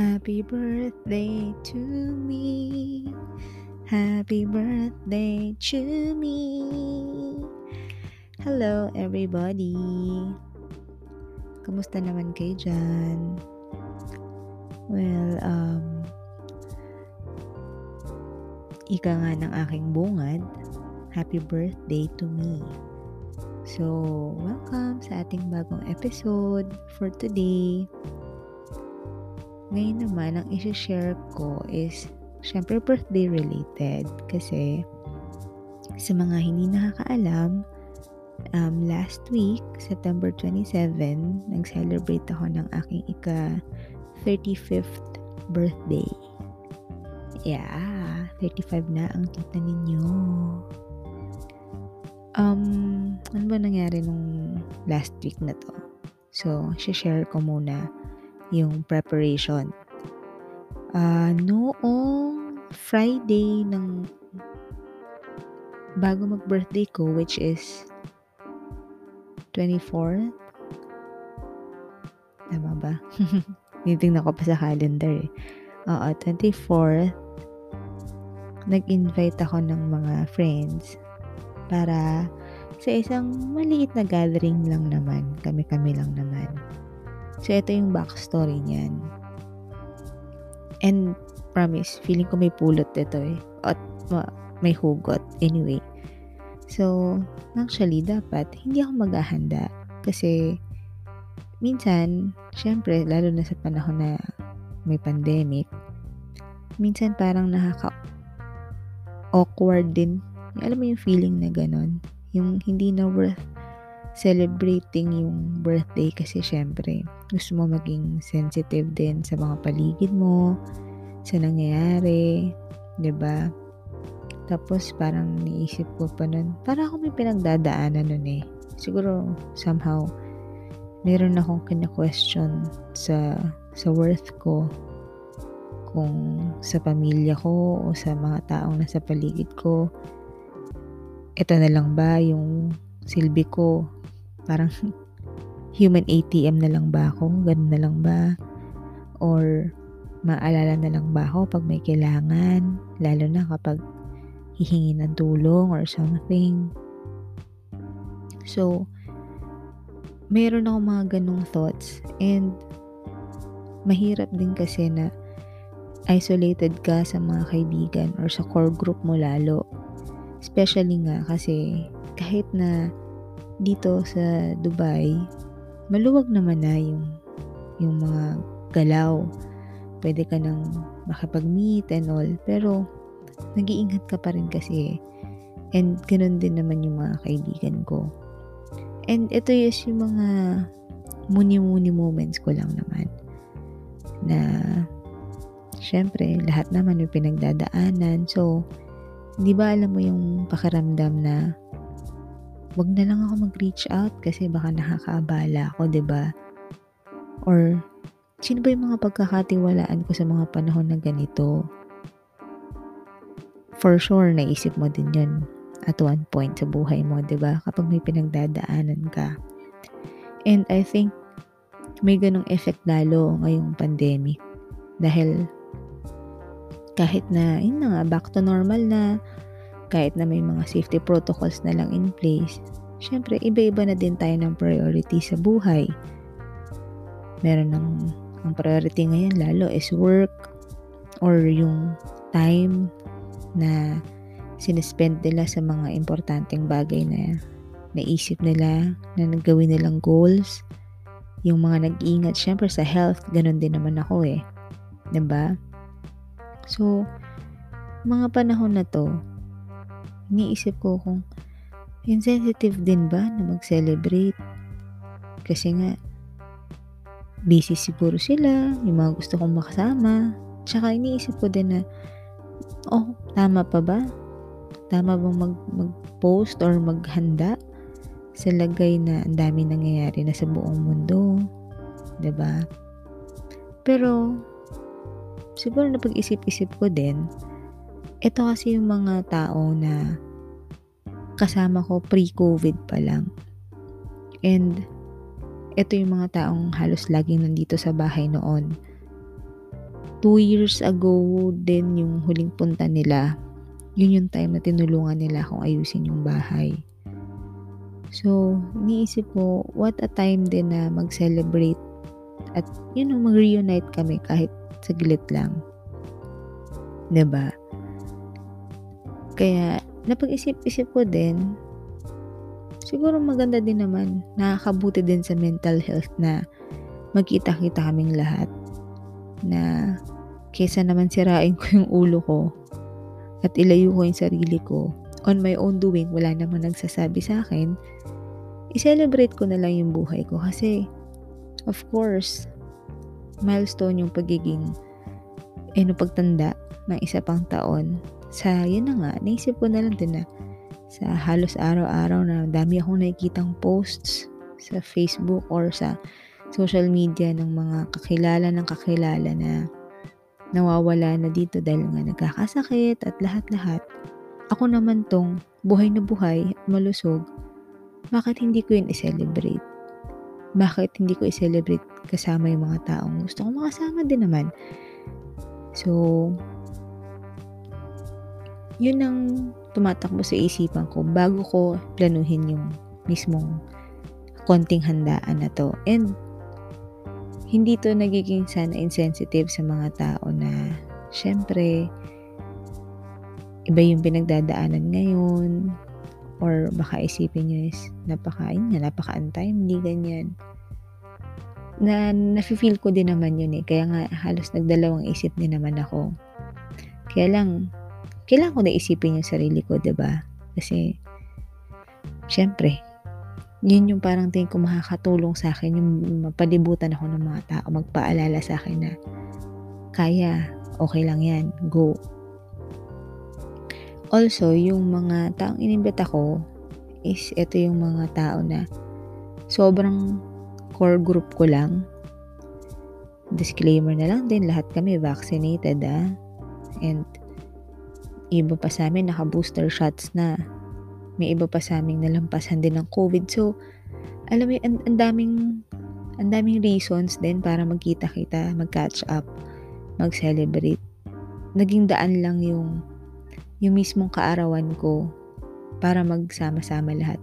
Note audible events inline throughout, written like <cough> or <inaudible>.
Happy birthday to me. Happy birthday to me. Hello everybody. Kumusta naman kayo dyan? Well, um, ika nga ng aking bungad, happy birthday to me. So, welcome sa ating bagong episode for today. Ngayon naman, ang isi-share ko is, syempre birthday related. Kasi, sa mga hindi nakakaalam, um, last week, September 27, nag-celebrate ako ng aking ika 35th birthday. Yeah, 35 na ang tita ninyo. Um, ano ba nangyari nung last week na to? So, share ko muna yung preparation. Uh, noong Friday ng bago mag-birthday ko, which is 24th. Tama ba? <laughs> Nitingnan ko pa sa calendar eh. Oo, 24th. Nag-invite ako ng mga friends para sa isang maliit na gathering lang naman. Kami-kami lang naman. So, ito yung backstory niyan. And, promise, feeling ko may pulot ito eh. At may hugot. Anyway. So, actually, dapat, hindi ako maghahanda. Kasi, minsan, syempre, lalo na sa panahon na may pandemic, minsan parang nakaka awkward din. Alam mo yung feeling na ganon? Yung hindi na worth celebrating yung birthday kasi syempre gusto mo maging sensitive din sa mga paligid mo, sa nangyayari, 'di ba? Tapos parang niisip ko pa nun, para ako may pinagdadaanan nun eh. Siguro somehow meron akong kina-question sa sa worth ko kung sa pamilya ko o sa mga taong nasa paligid ko ito na lang ba yung silbi ko Parang <laughs> human ATM na lang ba ako? Ganun na lang ba? Or maalala na lang ba ako pag may kailangan? Lalo na kapag hihingi ng tulong or something. So, mayroon ako mga ganong thoughts and mahirap din kasi na isolated ka sa mga kaibigan or sa core group mo lalo. Especially nga kasi kahit na dito sa Dubai, maluwag naman na yung, yung mga galaw. Pwede ka nang makipag-meet and all. Pero, nag-iingat ka pa rin kasi. And, ganun din naman yung mga kaibigan ko. And, ito is yung mga muni-muni moments ko lang naman. Na, syempre, lahat naman may pinagdadaanan. So, di ba alam mo yung pakiramdam na wag na lang ako mag-reach out kasi baka nakakaabala ako, ba? Or sino ba yung mga pagkakatiwalaan ko sa mga panahon na ganito? For sure, naisip mo din yun at one point sa buhay mo, ba? Kapag may pinagdadaanan ka. And I think may ganong effect lalo ngayong pandemic. Dahil kahit na, yun na nga, back to normal na, kahit na may mga safety protocols na lang in place, syempre iba-iba na din tayo ng priority sa buhay. Meron ng ang priority ngayon lalo is work or yung time na sinespend nila sa mga importanteng bagay na naisip nila na naggawin nilang goals. Yung mga nag-iingat syempre sa health, ganun din naman ako eh. ba? So, mga panahon na to, iniisip ko kung insensitive din ba na mag-celebrate. Kasi nga, busy siguro sila, yung mga gusto kong makasama. Tsaka iniisip ko din na, oh, tama pa ba? Tama bang mag, mag-post or maghanda sa lagay na ang dami nangyayari na sa buong mundo? ba? Diba? Pero, siguro na pag-isip-isip ko din, ito kasi yung mga tao na kasama ko pre-COVID pa lang. And ito yung mga taong halos laging nandito sa bahay noon. two years ago din yung huling punta nila. Yun yung time na tinulungan nila akong ayusin yung bahay. So, iniisip ko, what a time din na mag-celebrate at, you know, mag-reunite kami kahit saglit lang. ba? Diba? Kaya, napag-isip-isip ko din, siguro maganda din naman, nakakabuti din sa mental health na magkita-kita kaming lahat na kesa naman sirain ko yung ulo ko at ilayo ko yung sarili ko on my own doing, wala naman nagsasabi sa akin, i-celebrate ko na lang yung buhay ko kasi of course, milestone yung pagiging eh, no, pagtanda ng isa pang taon. Sa, yun na nga, naisip ko na lang din na sa halos araw-araw na dami akong nakikitang posts sa Facebook or sa social media ng mga kakilala ng kakilala na nawawala na dito dahil nga nagkakasakit at lahat-lahat. Ako naman tong buhay na buhay at malusog, bakit hindi ko yun i-celebrate? Bakit hindi ko i-celebrate kasama yung mga taong gusto ko makasama din naman? So, yun ang tumatakbo sa isipan ko bago ko planuhin yung mismong konting handaan na to. And hindi to nagiging sana insensitive sa mga tao na syempre iba yung pinagdadaanan ngayon or baka isipin nyo is napakain nga, napaka-untimely, ganyan. Na nafe-feel ko din naman yun eh. Kaya nga halos nagdalawang isip din naman ako. Kaya lang, kailangan ko na isipin yung sarili ko, ba diba? Kasi, syempre, yun yung parang tingin ko makakatulong sa akin, yung mapalibutan ako ng mga tao, magpaalala sa akin na, kaya, okay lang yan, go. Also, yung mga taong inimbita ko, is ito yung mga tao na sobrang core group ko lang. Disclaimer na lang din, lahat kami vaccinated ah. And iba pa sa amin naka-booster shots na may iba pa sa aming nalampasan din ng COVID. So, alam mo, ang daming ang daming reasons din para magkita-kita, mag-catch up, mag-celebrate. Naging daan lang yung yung mismong kaarawan ko para magsama-sama lahat.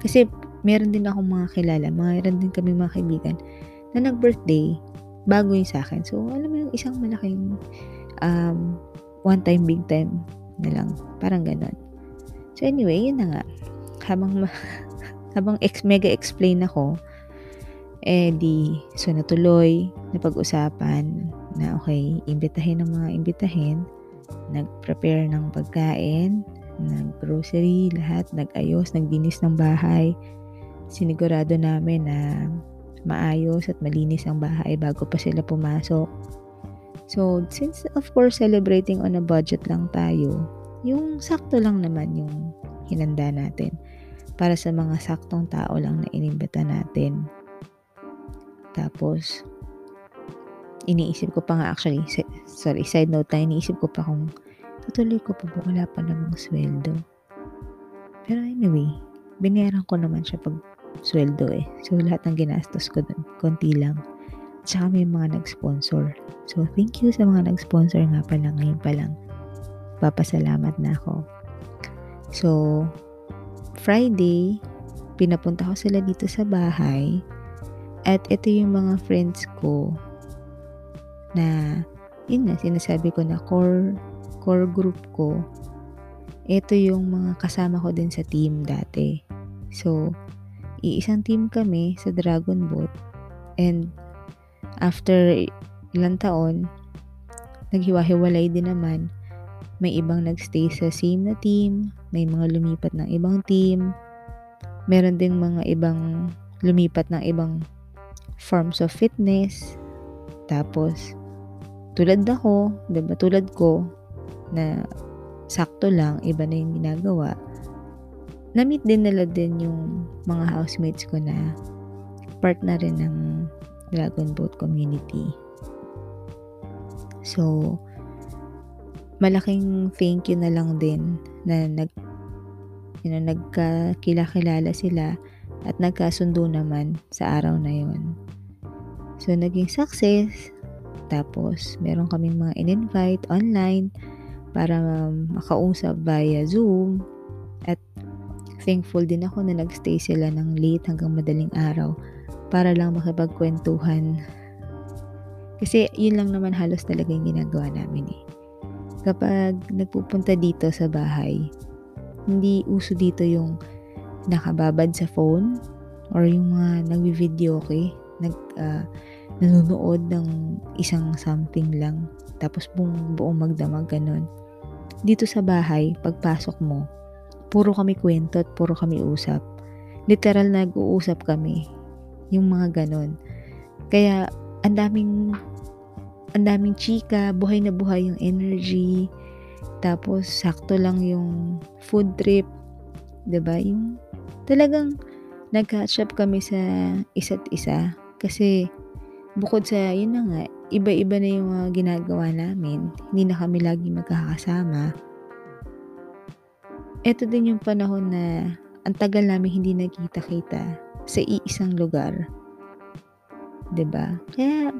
Kasi meron din akong mga kilala, meron din kami mga kaibigan na nag-birthday bago yung sa akin. So, alam mo yung isang malaking um, one time, big time na lang. Parang ganon. So anyway, yun na nga. Habang, <laughs> habang ex, mega explain ako, eh di, so natuloy, napag-usapan na okay, imbitahin ng mga imbitahin, nag-prepare ng pagkain, nag-grocery, lahat, nag-ayos, nagdinis ng bahay. Sinigurado namin na maayos at malinis ang bahay bago pa sila pumasok. So, since of course celebrating on a budget lang tayo, yung sakto lang naman yung hinanda natin para sa mga saktong tao lang na inimbita natin. Tapos, iniisip ko pa nga actually, sorry, side note na, iniisip ko pa kung tutuloy ko pa ba wala pa namang sweldo. Pero anyway, binayaran ko naman siya pag sweldo eh. So, lahat ng ginastos ko dun, konti lang. Tsaka may mga nag-sponsor. So, thank you sa mga nag-sponsor nga pala ngayon pa lang nagpapasalamat na ako. So, Friday, pinapunta ko sila dito sa bahay at ito yung mga friends ko na yun na, sinasabi ko na core, core group ko. Ito yung mga kasama ko din sa team dati. So, iisang team kami sa Dragon Boat and after ilang taon, naghiwa-hiwalay din naman. May ibang nagstay sa same na team, may mga lumipat ng ibang team, meron ding mga ibang lumipat ng ibang forms of fitness. Tapos, tulad ako, diba, tulad ko, na sakto lang, iba na yung ginagawa, na-meet din nila din yung mga housemates ko na part na rin ng Dragon Boat community. So, malaking thank you na lang din na nag you know, nagkakilala sila at nagkasundo naman sa araw na yon. So, naging success. Tapos, meron kaming mga in-invite online para makausap via Zoom. At thankful din ako na nagstay sila ng late hanggang madaling araw para lang makipagkwentuhan. Kasi yun lang naman halos talaga yung ginagawa namin eh. Kapag nagpupunta dito sa bahay, hindi uso dito yung nakababad sa phone or yung mga nagvi-video okay, nag uh, nanonood ng isang something lang tapos buong, buong magdamag ganun. Dito sa bahay, pagpasok mo, puro kami kwento at puro kami usap. Literal nag-uusap kami. Yung mga ganun. Kaya, ang daming ang daming chika, buhay na buhay yung energy. Tapos, sakto lang yung food trip. ba diba? Yung talagang nag-catch up kami sa isa't isa. Kasi, bukod sa, yun na nga, iba-iba na yung mga ginagawa namin. Hindi na kami lagi magkakasama. Ito din yung panahon na ang tagal namin hindi nagkita-kita sa iisang lugar. 'Di ba? Kaya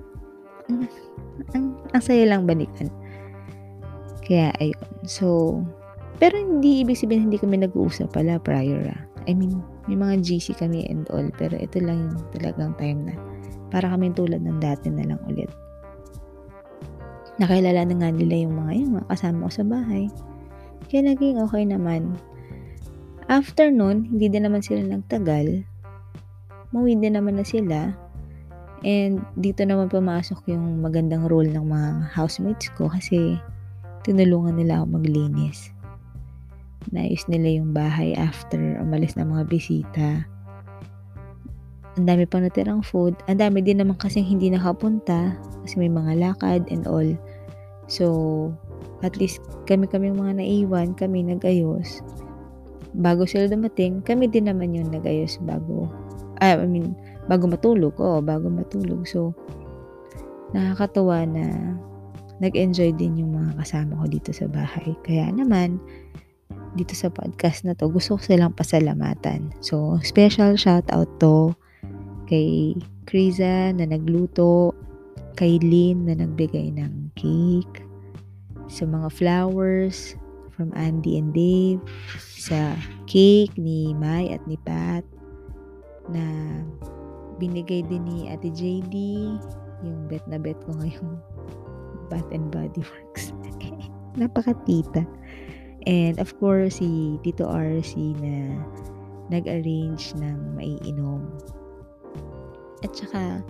ang, ang, ang saya lang balikan. Kaya ayun. So, pero hindi ibig sabihin hindi kami nag-uusap pala prior ah. I mean, may mga GC kami and all, pero ito lang yung talagang time na para kami tulad ng dati na lang ulit. Nakilala na nga nila yung mga yung mga kasama ko sa bahay. Kaya naging okay naman. After nun, hindi din naman sila nagtagal. Mawin din naman na sila. And dito naman pumasok yung magandang role ng mga housemates ko kasi tinulungan nila ako maglinis. Naayos nila yung bahay after umalis ng mga bisita. Ang dami pang natirang food. Ang dami din naman kasi hindi nakapunta kasi may mga lakad and all. So, at least kami-kami mga naiwan, kami nagayos. Bago sila dumating, kami din naman yung nagayos bago, I mean, bago matulog. Oo, bago matulog. So, nakakatuwa na nag-enjoy din yung mga kasama ko dito sa bahay. Kaya naman, dito sa podcast na to, gusto ko silang pasalamatan. So, special shout out to kay Kriza na nagluto, kay Lynn na nagbigay ng cake, sa mga flowers from Andy and Dave, sa cake ni Mai at ni Pat, na binigay din ni Ate JD, yung bet na bet ko ngayong <laughs> Bath and Body Works. <laughs> Napakatita. And of course, si Tito RC na nag-arrange ng maiinom. At saka,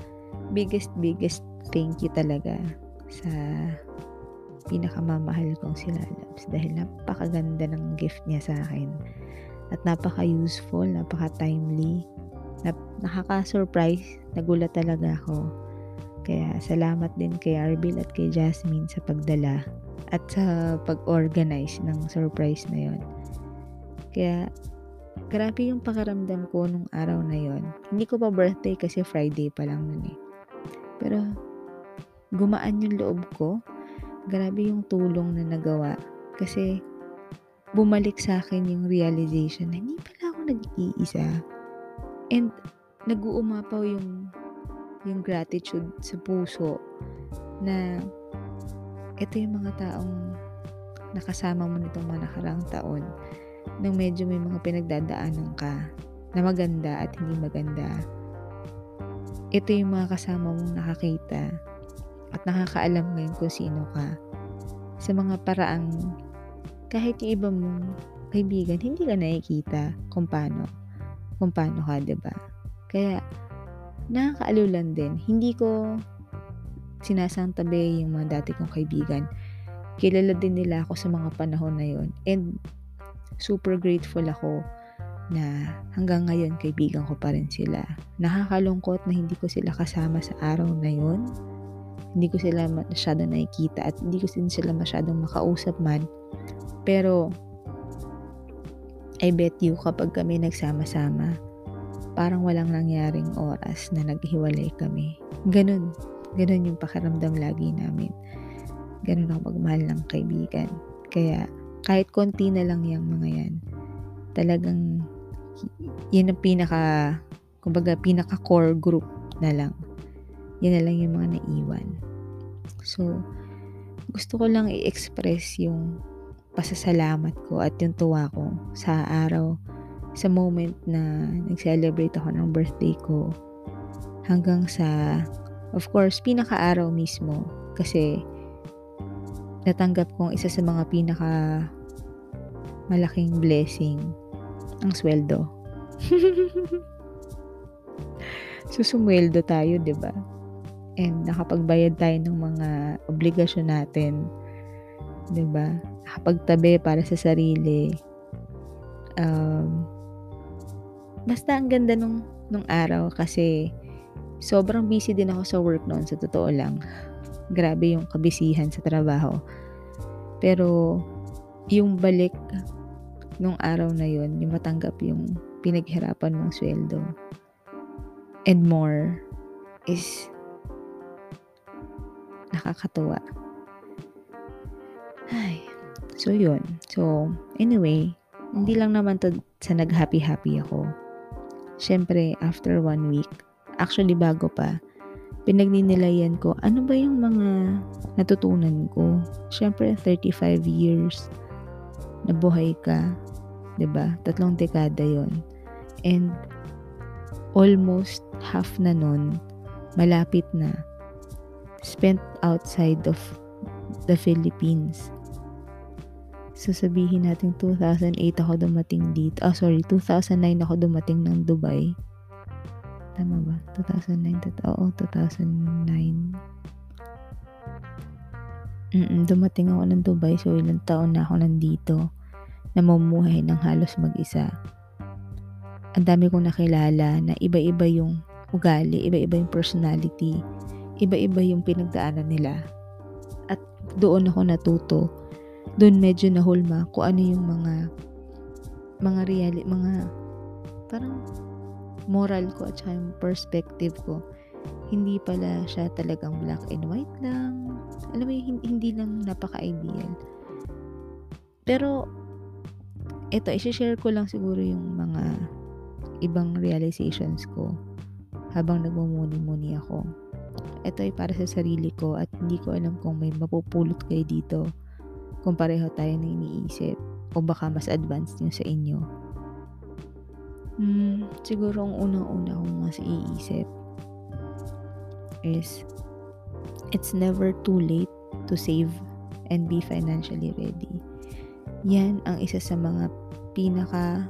biggest, biggest thank you talaga sa pinakamamahal kong si Lalabs dahil napakaganda ng gift niya sa akin at napaka-useful, napaka-timely nap nakaka-surprise nagulat talaga ako kaya salamat din kay Arbil at kay Jasmine sa pagdala at sa pag-organize ng surprise na yon kaya grabe yung pakaramdam ko nung araw na yon hindi ko pa birthday kasi Friday pa lang nun eh pero gumaan yung loob ko. Grabe yung tulong na nagawa. Kasi, bumalik sa akin yung realization na hindi pala ako nag-iisa. And, nag-uumapaw yung, yung gratitude sa puso na ito yung mga taong nakasama mo nitong mga nakarang taon nang medyo may mga pinagdadaanan ka na maganda at hindi maganda. Ito yung mga kasama mong nakakita at nakakaalam ngayon kung sino ka sa mga paraang kahit yung iba mong kaibigan, hindi ka nakikita kung paano, kung paano ka, ba diba? Kaya, nakakaaliw lang din. Hindi ko sinasantabi yung mga dati kong kaibigan. Kilala din nila ako sa mga panahon na yon And, super grateful ako na hanggang ngayon kaibigan ko pa rin sila. Nakakalungkot na hindi ko sila kasama sa araw na yon hindi ko sila masyadong nakikita at hindi ko din sila masyadong makausap man. Pero, I bet you kapag kami nagsama-sama, parang walang nangyaring oras na naghiwalay kami. Ganun. Ganun yung pakiramdam lagi namin. Ganun ako magmahal ng kaibigan. Kaya, kahit konti na lang yung mga yan, talagang yun ang pinaka, kumbaga, pinaka core group na lang. Yan na lang yung mga naiwan. So, gusto ko lang i-express yung pasasalamat ko at yung tuwa ko sa araw, sa moment na nag-celebrate ako ng birthday ko hanggang sa, of course, pinaka-araw mismo kasi natanggap kong isa sa mga pinaka malaking blessing ang sweldo. <laughs> Susumweldo tayo, 'di ba? And nakapagbayad tayo ng mga obligasyon natin. ba? Nakapagtabi para sa sarili. Um, basta ang ganda nung nung araw kasi sobrang busy din ako sa work noon sa totoo lang. Grabe yung kabisihan sa trabaho. Pero yung balik nung araw na yon, yung matanggap yung pinaghirapan mong sweldo and more is nakakatuwa. Ay, so yun. So, anyway, hindi lang naman to sa nag-happy-happy ako. Siyempre, after one week, actually bago pa, pinagninilayan ko, ano ba yung mga natutunan ko? Siyempre, 35 years na buhay ka, ba? Tatlong dekada 'yon. And almost half na nun, malapit na, spent outside of the Philippines. So, sabihin natin 2008 ako dumating dito. Ah, oh, sorry, 2009 ako dumating ng Dubai. Tama ba? 2009. Oo, 2009. Mm, dumating ako ng Dubai, so ilang taon na ako nandito. Namumuhay ng halos mag-isa. Ang dami kong nakilala na iba-iba yung ugali, iba-iba yung personality, iba-iba yung pinagdaanan nila. At doon ako natuto. Doon medyo nahulma kung ano yung mga mga reali, mga parang moral ko at yung perspective ko hindi pala siya talagang black and white lang. Alam mo, hindi lang napaka-ideal. Pero, ito, isi-share ko lang siguro yung mga ibang realizations ko habang nagmumuni-muni ako. Ito ay para sa sarili ko at hindi ko alam kung may mapupulot kayo dito kung pareho tayo na iniisip o baka mas advanced yung sa inyo. Hmm, siguro ang unang-una kong mas iisip is it's never too late to save and be financially ready. Yan ang isa sa mga pinaka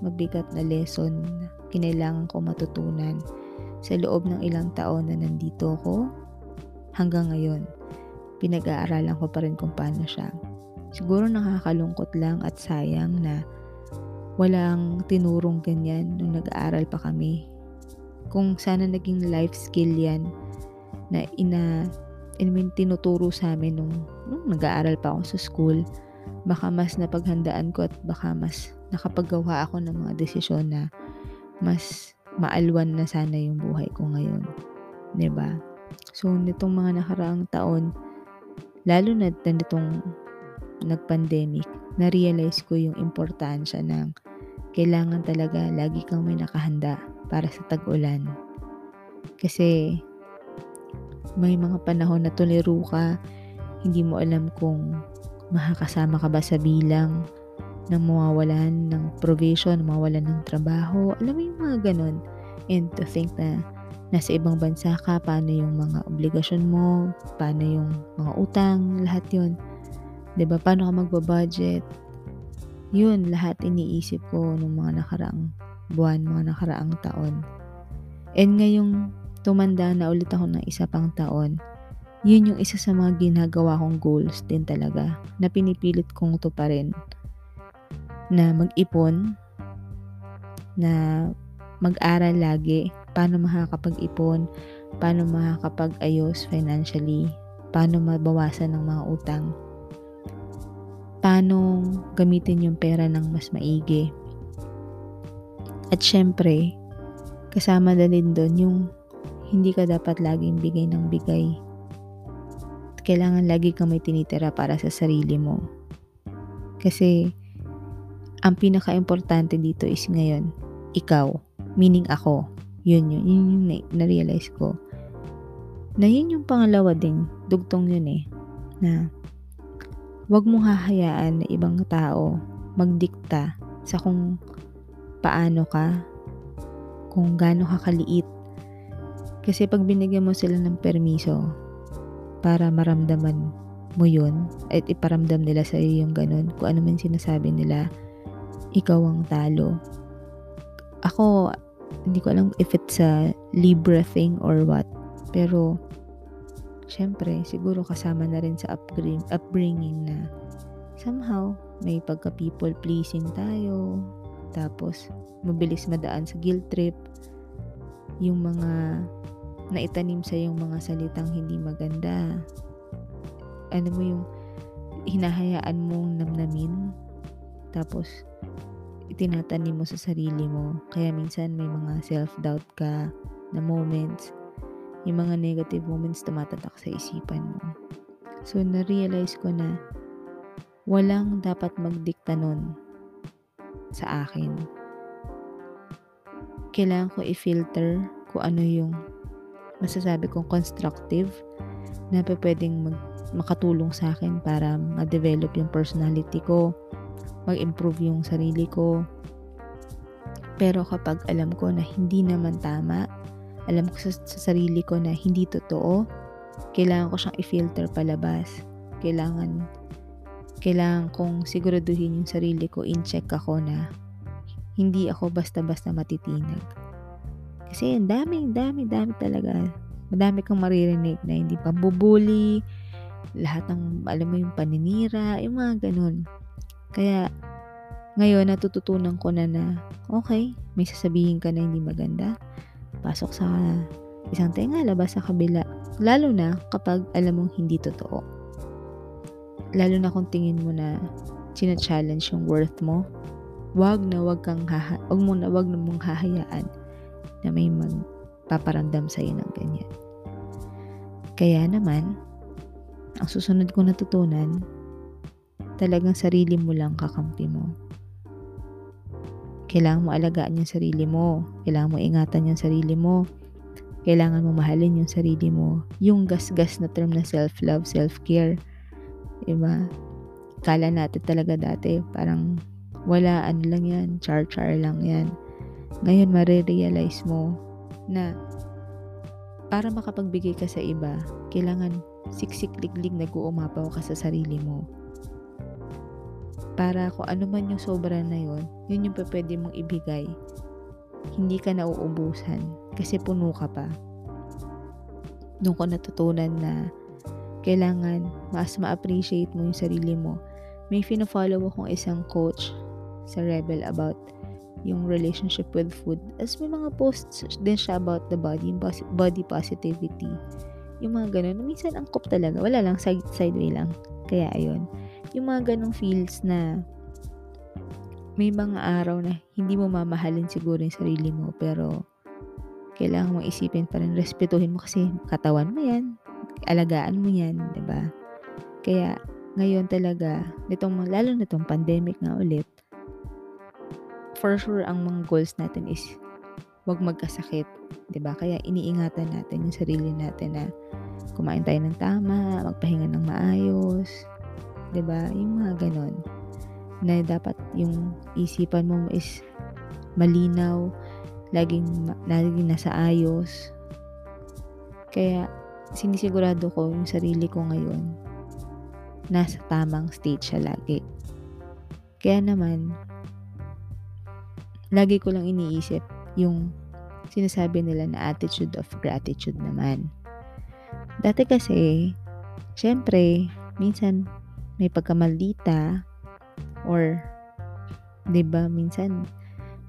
mabigat na lesson na kinailangan ko matutunan sa loob ng ilang taon na nandito ako hanggang ngayon. Pinag-aaralan ko pa rin kung paano siya. Siguro nakakalungkot lang at sayang na walang tinurong ganyan nung nag-aaral pa kami. Kung sana naging life skill yan na ina I mean, tinuturo sa amin nung, nung nag-aaral pa ako sa school, baka mas napaghandaan ko at baka mas nakapaggawa ako ng mga desisyon na mas maalwan na sana yung buhay ko ngayon. ba? Diba? So, nitong mga nakaraang taon, lalo na nitong nag-pandemic, na-realize ko yung importansya ng kailangan talaga lagi kang may nakahanda para sa tag-ulan. Kasi may mga panahon na tuliro ka, hindi mo alam kung makakasama ka ba sa bilang ng mawawalan ng provision, mawawalan ng trabaho. Alam mo yung mga ganun. And to think na nasa ibang bansa ka, paano yung mga obligasyon mo, paano yung mga utang, lahat yun. ba? Paano ka magbabudget? Yun, lahat iniisip ko nung mga nakaraang buwan, mga nakaraang taon. And ngayong tumanda na ulit ako ng isa pang taon, yun yung isa sa mga ginagawa kong goals din talaga na pinipilit kong to pa rin na mag-ipon na mag-aral lagi paano makakapag-ipon paano makakapag-ayos financially paano mabawasan ng mga utang paano gamitin yung pera ng mas maigi at syempre kasama na din doon yung hindi ka dapat laging bigay ng bigay. Kailangan lagi kang may tinitira para sa sarili mo. Kasi, ang pinaka-importante dito is ngayon, ikaw, meaning ako. Yun yun, yun yung na-realize ko. Na yun yung pangalawa din, dugtong yun eh, na wag mong hahayaan na ibang tao magdikta sa kung paano ka, kung gaano ka kaliit. Kasi pag binigyan mo sila ng permiso para maramdaman mo yun at iparamdam nila sa iyo yung ganun, kung ano man sinasabi nila, ikaw ang talo. Ako, hindi ko alam if it's a Libra thing or what. Pero, syempre, siguro kasama na rin sa upbring, upbringing na somehow, may pagka people pleasing tayo. Tapos, mabilis madaan sa guilt trip. Yung mga naitanim sa yung mga salitang hindi maganda. Ano mo yung hinahayaan mong namnamin. Tapos, itinatanim mo sa sarili mo. Kaya minsan may mga self-doubt ka na moments. Yung mga negative moments tumatatak sa isipan mo. So, na-realize ko na walang dapat magdikta nun sa akin. Kailangan ko i-filter kung ano yung masasabi kong constructive na pwedeng mag, makatulong sa akin para ma-develop yung personality ko mag-improve yung sarili ko. Pero kapag alam ko na hindi naman tama, alam ko sa, sa sarili ko na hindi totoo, kailangan ko siyang i-filter palabas. Kailangan, kailangan kong siguraduhin yung sarili ko, in-check ako na hindi ako basta-basta matitinag. Kasi ang dami, dami, dami talaga. Madami kang maririnig na hindi pa bubuli, lahat ng, alam mo yung paninira, yung mga ganun. Kaya, ngayon natututunan ko na na, okay, may sasabihin ka na hindi maganda. Pasok sa isang tenga, labas sa kabila. Lalo na kapag alam mong hindi totoo. Lalo na kung tingin mo na china-challenge yung worth mo, wag na wag kang haha, wag mo na wag na mong hahayaan na may magpaparamdam sa iyo ng ganyan. Kaya naman, ang susunod ko natutunan, talagang sarili mo lang kakampi mo. Kailangan mo alagaan yung sarili mo. Kailangan mo ingatan yung sarili mo. Kailangan mo mahalin yung sarili mo. Yung gas-gas na term na self-love, self-care. Diba? Kala natin talaga dati, parang wala, ano lang yan, char-char lang yan. Ngayon, marirealize mo na para makapagbigay ka sa iba, kailangan siksik-liglig nag-uumapaw ka sa sarili mo para kung ano man yung sobra na yon yun yung pwede mong ibigay. Hindi ka nauubusan kasi puno ka pa. Doon ko natutunan na kailangan mas ma-appreciate mo yung sarili mo. May fina-follow akong isang coach sa Rebel about yung relationship with food. As may mga posts din siya about the body, yung body positivity. Yung mga ganun. Minsan ang kop talaga. Wala lang, side, sideway lang. Kaya ayun yung mga ganong feels na may mga araw na hindi mo mamahalin siguro yung sarili mo pero kailangan mo isipin pa rin respetuhin mo kasi katawan mo yan alagaan mo yan ba diba? kaya ngayon talaga nitong lalo nitong pandemic nga ulit for sure ang mga goals natin is wag magkasakit ba kaya iniingatan natin yung sarili natin na kumain tayo ng tama magpahinga ng maayos 'di ba? Yung mga ganon na dapat yung isipan mo is malinaw, laging laging nasa ayos. Kaya sinisigurado ko yung sarili ko ngayon nasa tamang state siya lagi. Kaya naman lagi ko lang iniisip yung sinasabi nila na attitude of gratitude naman. Dati kasi, syempre, minsan may pagkamaldita or 'di ba minsan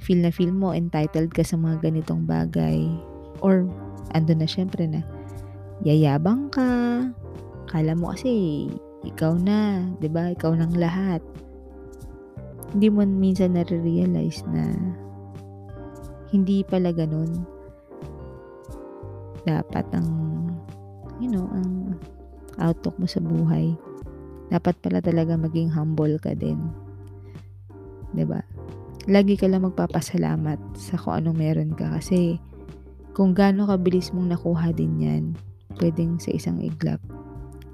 feel na feel mo entitled ka sa mga ganitong bagay or ando na syempre na yayabang ka kala mo kasi ikaw na 'di ba ikaw nang lahat. Hindi mo minsan na-realize na hindi pala ganun. Dapat ang you know ang outlook mo sa buhay dapat pala talaga maging humble ka din. 'Di ba? Lagi ka lang magpapasalamat sa kung anong meron ka kasi kung gaano kabilis mong nakuha din 'yan, pwedeng sa isang iglap,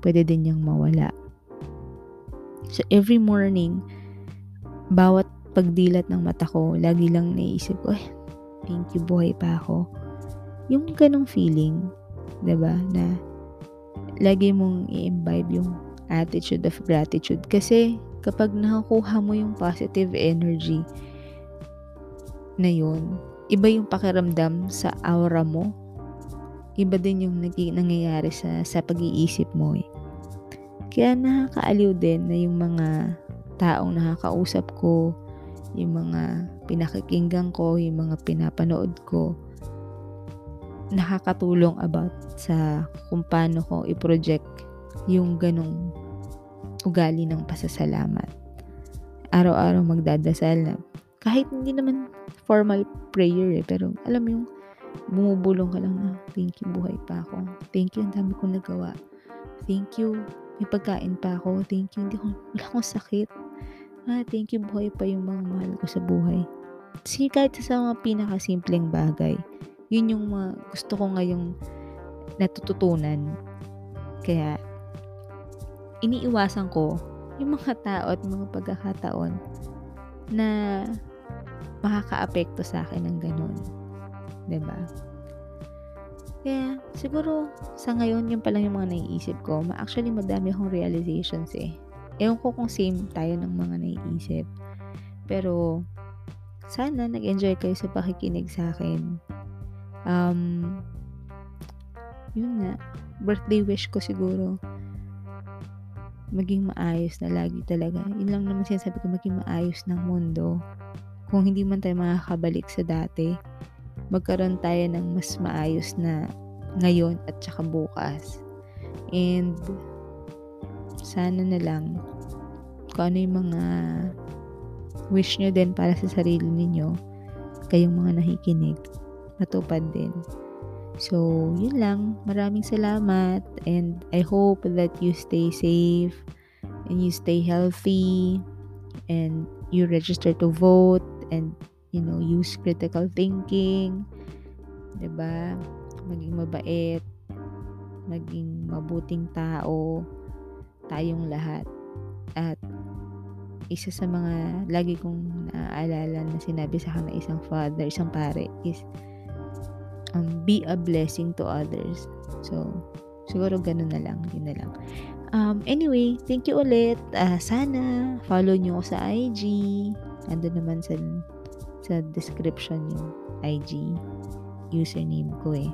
pwede din niyang mawala. So, every morning, bawat pagdilat ng mata ko, lagi lang naisip ko, thank you, buhay pa ako. Yung ganong feeling, ba diba, na lagi mong i-imbibe yung attitude of gratitude. Kasi, kapag nakakuha mo yung positive energy na yun, iba yung pakiramdam sa aura mo. Iba din yung nangyayari sa, sa pag-iisip mo eh. Kaya nakakaaliw din na yung mga taong nakakausap ko, yung mga pinakikinggan ko, yung mga pinapanood ko, nakakatulong about sa kung paano ko i-project yung ganong ugali ng pasasalamat. Araw-araw magdadasal na kahit hindi naman formal prayer eh, pero alam mo yung bumubulong ka lang na thank you buhay pa ako. Thank you ang dami kong nagawa. Thank you may pagkain pa ako. Thank you. Hindi ko, <laughs> wala akong sakit ah, thank you buhay pa yung mga mahal ko sa buhay. Kasi kahit sa mga pinakasimpleng bagay, yun yung mga gusto ko ngayong natututunan. Kaya, iniiwasan ko yung mga tao at mga pagkakataon na makakaapekto sa akin ng ganun. ba? Diba? Kaya, siguro, sa ngayon, yun pa lang yung mga naiisip ko. Actually, madami akong realizations eh. Ewan ko kung same tayo ng mga naiisip. Pero, sana nag-enjoy kayo sa pakikinig sa akin. Um, yun nga, birthday wish ko siguro, maging maayos na lagi talaga. Yun lang naman sinasabi ko, maging maayos ng mundo. Kung hindi man tayo makakabalik sa dati, magkaroon tayo ng mas maayos na ngayon at saka bukas. And, sana na lang kung ano yung mga wish nyo din para sa sarili ninyo, kayong mga nakikinig, matupad din. So, yun lang. Maraming salamat and I hope that you stay safe and you stay healthy and you register to vote and you know, use critical thinking. 'Di ba? Maging mabait, maging mabuting tao tayong lahat. At isa sa mga lagi kong naaalala na sinabi sa akin ng isang father, isang pare is um, be a blessing to others. So, siguro ganun na lang, yun na lang. Um, anyway, thank you ulit. Uh, sana follow nyo ako sa IG. Ando naman sa sa description yung IG username ko eh.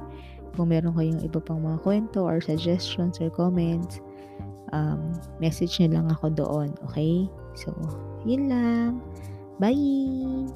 Kung meron kayong iba pang mga kwento or suggestions or comments, um, message nyo lang ako doon, okay? So, yun lang. Bye!